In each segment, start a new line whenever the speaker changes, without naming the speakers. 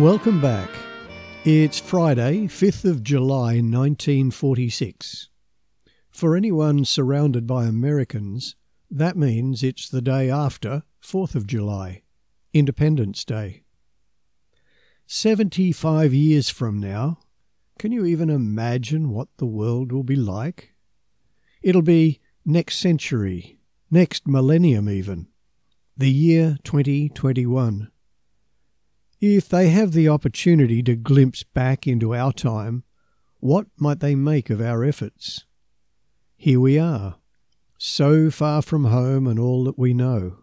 Welcome back. It's Friday, 5th of July 1946. For anyone surrounded by Americans, that means it's the day after 4th of July, Independence Day. 75 years from now, can you even imagine what the world will be like? It'll be next century, next millennium even, the year 2021. If they have the opportunity to glimpse back into our time, what might they make of our efforts? Here we are, so far from home and all that we know.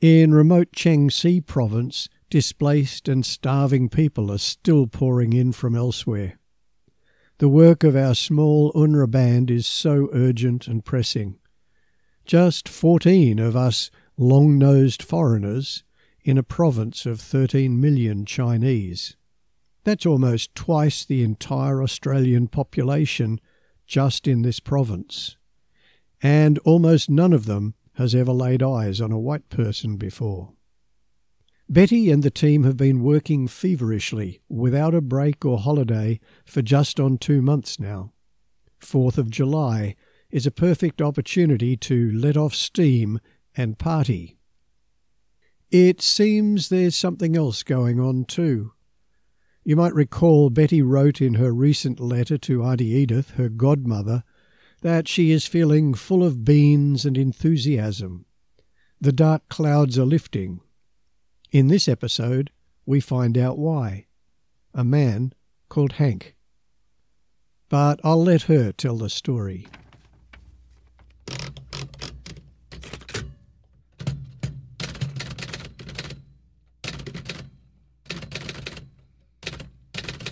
In remote Shaanxi province, displaced and starving people are still pouring in from elsewhere. The work of our small UNRRA band is so urgent and pressing. Just 14 of us long nosed foreigners in a province of 13 million Chinese. That's almost twice the entire Australian population just in this province. And almost none of them has ever laid eyes on a white person before. Betty and the team have been working feverishly, without a break or holiday, for just on two months now. Fourth of July is a perfect opportunity to let off steam and party. It seems there's something else going on too. You might recall Betty wrote in her recent letter to Auntie Edith, her godmother, that she is feeling full of beans and enthusiasm. The dark clouds are lifting. In this episode, we find out why. A man called Hank. But I'll let her tell the story.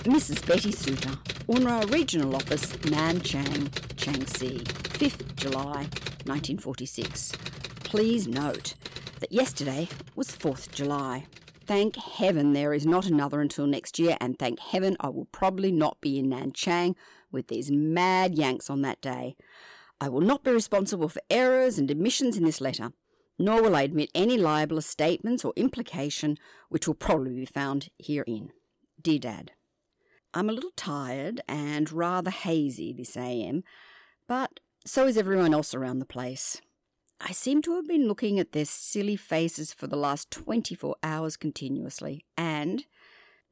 Mrs. Betty Suter, UNRRA Regional Office, Nanchang, Shaanxi, 5th July 1946. Please note that yesterday was 4th July. Thank heaven there is not another until next year, and thank heaven I will probably not be in Nanchang with these mad Yanks on that day. I will not be responsible for errors and omissions in this letter, nor will I admit any libelous statements or implication which will probably be found herein. Dear Dad, I'm a little tired and rather hazy this AM, but so is everyone else around the place. I seem to have been looking at their silly faces for the last 24 hours continuously, and,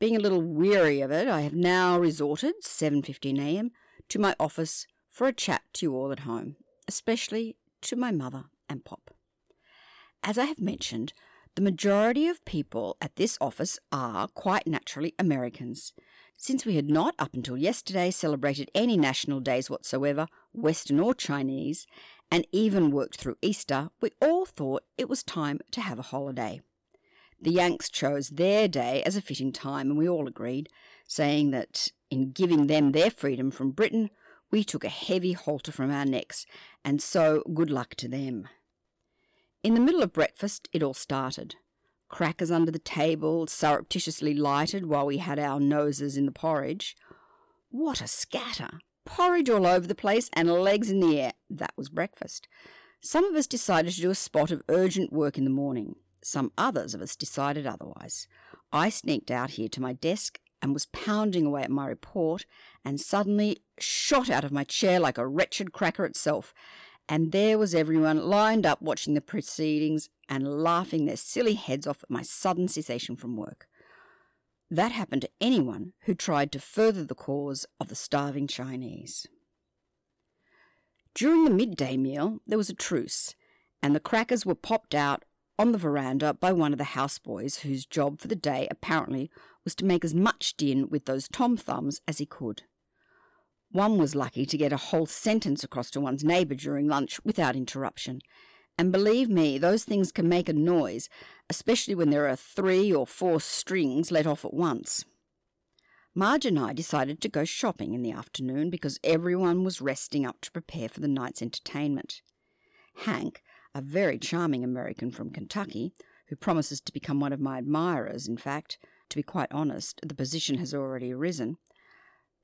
being a little weary of it, I have now resorted, 7:15 a.m., to my office for a chat to you all at home, especially to my mother and pop. As I have mentioned, the majority of people at this office are quite naturally Americans, since we had not, up until yesterday, celebrated any national days whatsoever, Western or Chinese, and even worked through Easter, we all thought it was time to have a holiday. The Yanks chose their day as a fitting time, and we all agreed, saying that in giving them their freedom from Britain, we took a heavy halter from our necks, and so good luck to them. In the middle of breakfast, it all started crackers under the table, surreptitiously lighted while we had our noses in the porridge. What a scatter! Porridge all over the place and legs in the air. That was breakfast. Some of us decided to do a spot of urgent work in the morning. Some others of us decided otherwise. I sneaked out here to my desk and was pounding away at my report and suddenly shot out of my chair like a wretched cracker itself and there was everyone lined up watching the proceedings and laughing their silly heads off at my sudden cessation from work. That happened to anyone who tried to further the cause of the starving Chinese. During the midday meal, there was a truce, and the crackers were popped out on the veranda by one of the houseboys whose job for the day apparently was to make as much din with those tom thumbs as he could. One was lucky to get a whole sentence across to one's neighbour during lunch without interruption. And believe me, those things can make a noise, especially when there are three or four strings let off at once. Marge and I decided to go shopping in the afternoon because everyone was resting up to prepare for the night's entertainment. Hank, a very charming American from Kentucky, who promises to become one of my admirers, in fact, to be quite honest, the position has already arisen,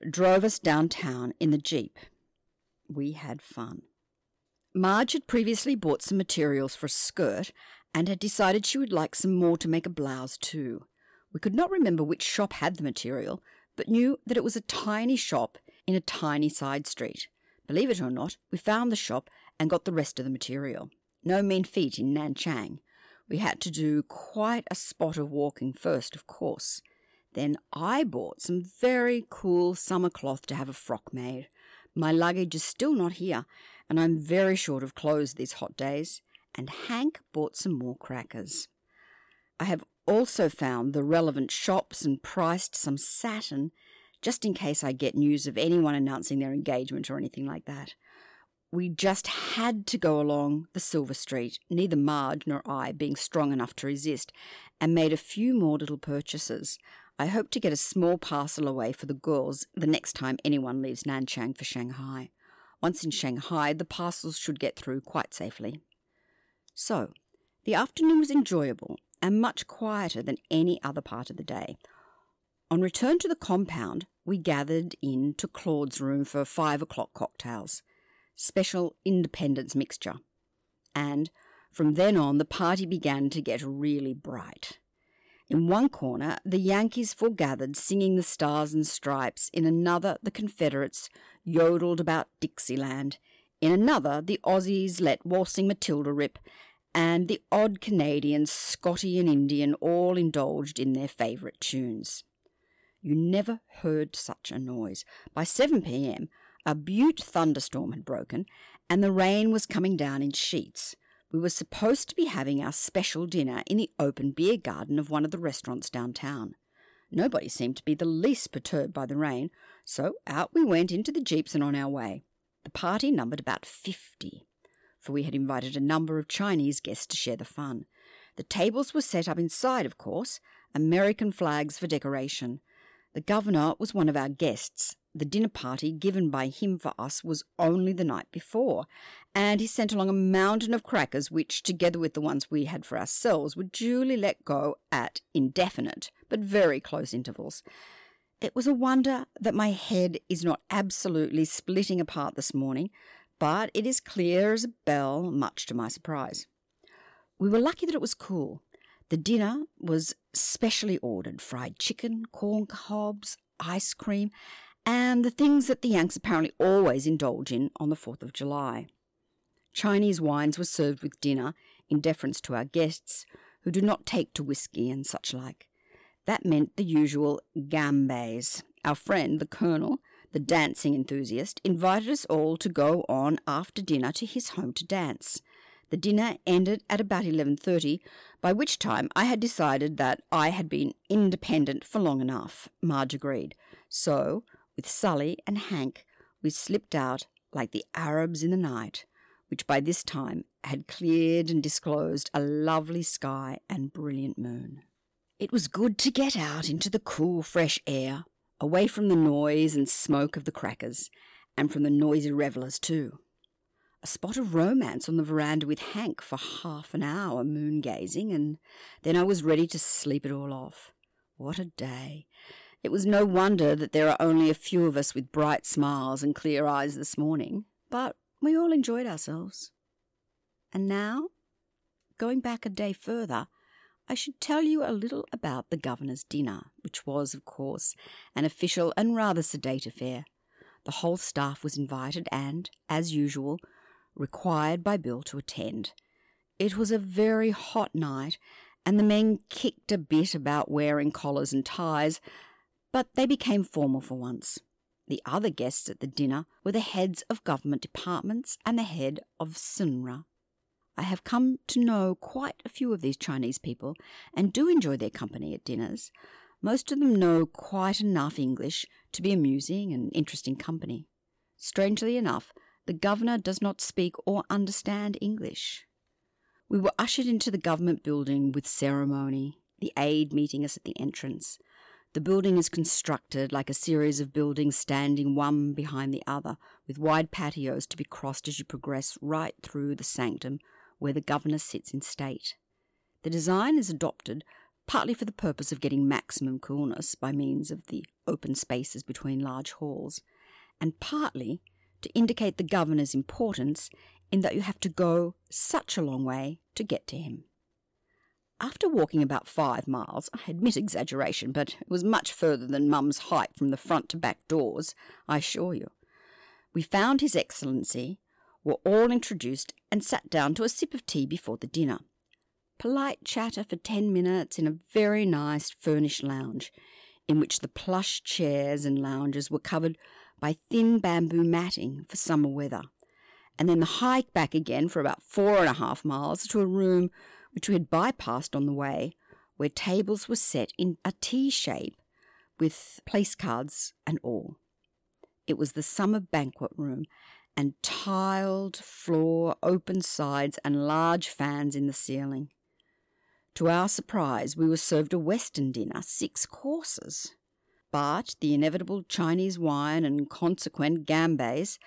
drove us downtown in the Jeep. We had fun. Marge had previously bought some materials for a skirt and had decided she would like some more to make a blouse too. We could not remember which shop had the material, but knew that it was a tiny shop in a tiny side street. Believe it or not, we found the shop and got the rest of the material. No mean feat in Nanchang. We had to do quite a spot of walking first, of course. Then I bought some very cool summer cloth to have a frock made. My luggage is still not here, and I'm very short of clothes these hot days. And Hank bought some more crackers. I have also found the relevant shops and priced some satin just in case I get news of anyone announcing their engagement or anything like that. We just had to go along the Silver Street, neither Marge nor I being strong enough to resist, and made a few more little purchases. I hope to get a small parcel away for the girls the next time anyone leaves Nanchang for Shanghai. Once in Shanghai, the parcels should get through quite safely. So, the afternoon was enjoyable and much quieter than any other part of the day. On return to the compound, we gathered in to Claude's room for five o'clock cocktails, special independence mixture. And from then on, the party began to get really bright. In one corner, the Yankees foregathered singing the Stars and Stripes. In another, the Confederates yodeled about Dixieland. In another, the Aussies let Waltzing Matilda rip, and the odd Canadian, Scotty and Indian, all indulged in their favourite tunes. You never heard such a noise. By 7 p.m., a butte thunderstorm had broken, and the rain was coming down in sheets. We were supposed to be having our special dinner in the open beer garden of one of the restaurants downtown. Nobody seemed to be the least perturbed by the rain, so out we went into the jeeps and on our way. The party numbered about fifty, for we had invited a number of Chinese guests to share the fun. The tables were set up inside, of course, American flags for decoration. The governor was one of our guests. The dinner party given by him for us was only the night before, and he sent along a mountain of crackers which, together with the ones we had for ourselves, were duly let go at indefinite but very close intervals. It was a wonder that my head is not absolutely splitting apart this morning, but it is clear as a bell, much to my surprise. We were lucky that it was cool. The dinner was specially ordered fried chicken, corn cobs, ice cream, and the things that the Yanks apparently always indulge in on the 4th of July. Chinese wines were served with dinner in deference to our guests, who do not take to whisky and such like. That meant the usual gambes. Our friend, the Colonel, the dancing enthusiast, invited us all to go on after dinner to his home to dance. The dinner ended at about 11:30, by which time I had decided that I had been independent for long enough. Marge agreed. So, with Sully and Hank, we slipped out like the Arabs in the night, which by this time had cleared and disclosed a lovely sky and brilliant moon. It was good to get out into the cool, fresh air, away from the noise and smoke of the crackers, and from the noisy revellers too a spot of romance on the veranda with Hank for half an hour moon gazing, and then I was ready to sleep it all off. What a day! It was no wonder that there are only a few of us with bright smiles and clear eyes this morning, but we all enjoyed ourselves. And now, going back a day further, I should tell you a little about the governor's dinner, which was, of course, an official and rather sedate affair. The whole staff was invited, and, as usual, required by bill to attend. It was a very hot night, and the men kicked a bit about wearing collars and ties, but they became formal for once. The other guests at the dinner were the heads of government departments and the head of CNRRA. I have come to know quite a few of these Chinese people and do enjoy their company at dinners. Most of them know quite enough English to be amusing and interesting company. Strangely enough, the governor does not speak or understand English. We were ushered into the government building with ceremony, the aide meeting us at the entrance. The building is constructed like a series of buildings standing one behind the other, with wide patios to be crossed as you progress right through the sanctum where the governor sits in state. The design is adopted partly for the purpose of getting maximum coolness by means of the open spaces between large halls, and partly to indicate the governor's importance in that you have to go such a long way to get to him. After walking about five miles, I admit exaggeration, but it was much further than Mum's height from the front to back doors, I assure you. We found His Excellency, were all introduced, and sat down to a sip of tea before the dinner. Polite chatter for ten minutes in a very nice furnished lounge, in which the plush chairs and lounges were covered by thin bamboo matting for summer weather, and then the hike back again for about four and a half miles to a room which we had bypassed on the way, where tables were set in a T shape with place cards and all. It was the summer banquet room, and tiled floor, open sides, and large fans in the ceiling. To our surprise, we were served a Western dinner, six courses. But the inevitable Chinese wine and consequent gambes,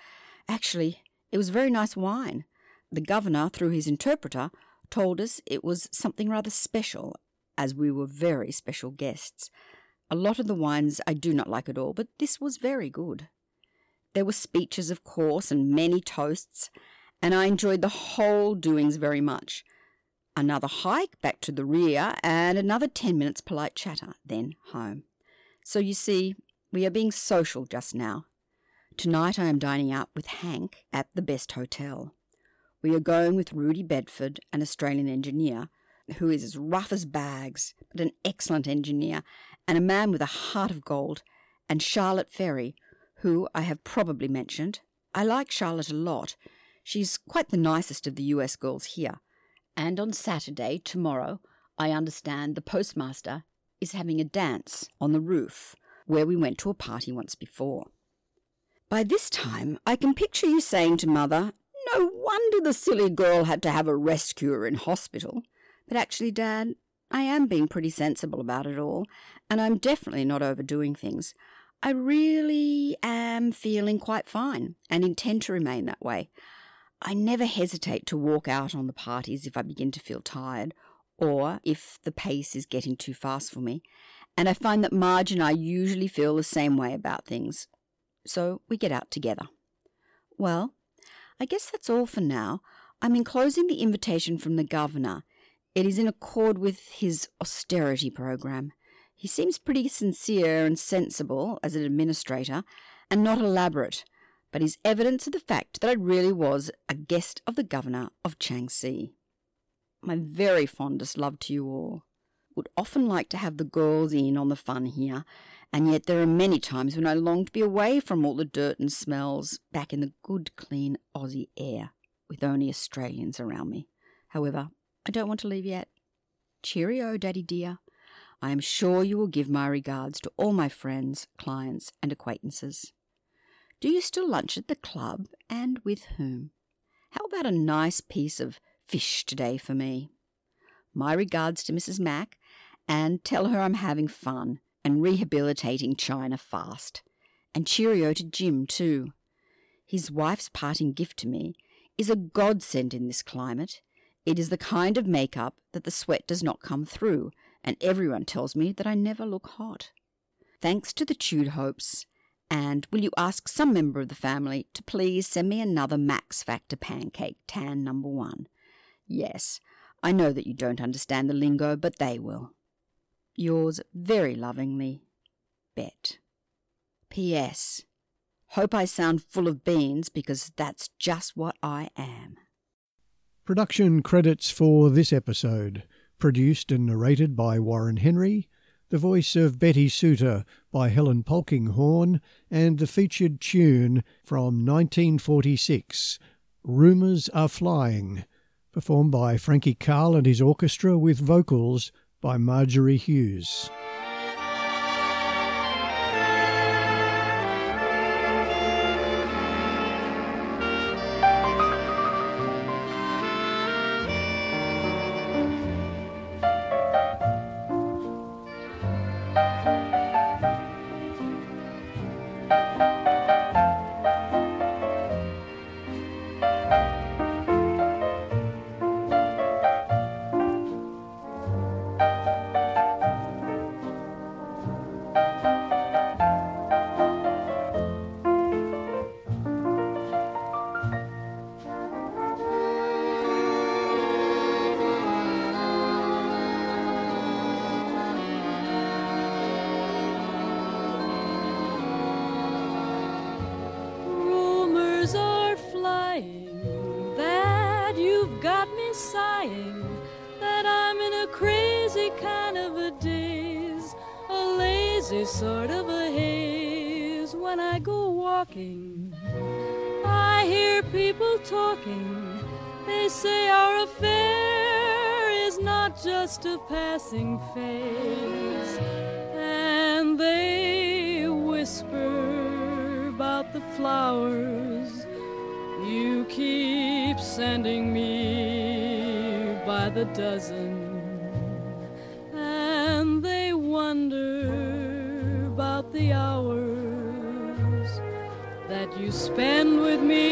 actually, it was very nice wine. The governor, through his interpreter, told us it was something rather special, as we were very special guests. A lot of the wines I do not like at all, but this was very good. There were speeches, of course, and many toasts, and I enjoyed the whole doings very much. Another hike back to the rear, and another ten minutes polite chatter, then home. So you see, we are being social just now. Tonight I am dining out with Hank at the best hotel. We are going with Rudy Bedford, an Australian engineer, who is as rough as bags, but an excellent engineer, and a man with a heart of gold, and Charlotte Ferry, who I have probably mentioned. I like Charlotte a lot. She's quite the nicest of the US girls here. And on Saturday, tomorrow, I understand the postmaster is having a dance on the roof, where we went to a party once before. By this time, I can picture you saying to Mother, no wonder the silly girl had to have a rescuer in hospital. But actually, Dad, I am being pretty sensible about it all, and I'm definitely not overdoing things. I really am feeling quite fine and intend to remain that way. I never hesitate to walk out on the parties if I begin to feel tired or if the pace is getting too fast for me, and I find that Marge and I usually feel the same way about things. So we get out together. Well, I guess that's all for now. I'm enclosing the invitation from the governor. It is in accord with his austerity program. He seems pretty sincere and sensible as an administrator, and not elaborate, but is evidence of the fact that I really was a guest of the governor of Changsi. My very fondest love to you all. Would often like to have the girls in on the fun here, and yet there are many times when I long to be away from all the dirt and smells, back in the good, clean Aussie air, with only Australians around me. However, I don't want to leave yet. Cheerio, Daddy dear. I am sure you will give my regards to all my friends, clients, and acquaintances. Do you still lunch at the club, and with whom? How about a nice piece of fish today for me? My regards to Mrs. Mack, and tell her I'm having fun and rehabilitating China fast. And cheerio to Jim, too. His wife's parting gift to me is a godsend in this climate. It is the kind of makeup that the sweat does not come through, and everyone tells me that I never look hot. Thanks to the Tude Hopes, and will you ask some member of the family to please send me another Max Factor pancake, tan number one? Yes, I know that you don't understand the lingo, but they will. Yours very lovingly, Bet. P.S. Hope I sound full of beans because that's just what I am.
Production credits for this episode produced and narrated by Warren Henry, the voice of Betty Suter by Helen Polkinghorne, and the featured tune from 1946, Rumours Are Flying, performed by Frankie Carle and his orchestra with vocals by Marjorie Hughes.
Lazy sort of a haze when I go walking. I hear people talking, they say our affair is not just a passing phase, and they whisper about the flowers you keep sending me by the dozen. The hours that you spend with me.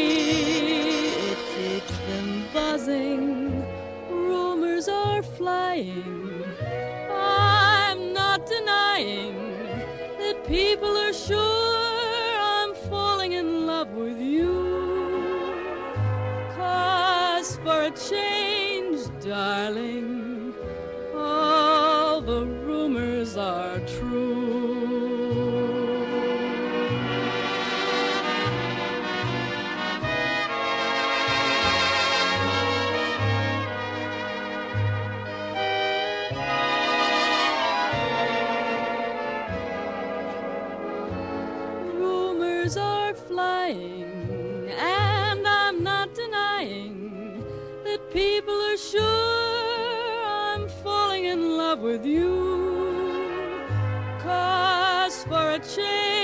It keeps them buzzing. Rumors are flying. I'm not denying that people are sure I'm falling in love with you. Cause for a change, Rumors are flying, and I'm not denying that people are sure I'm falling in love with you. Cause for a change,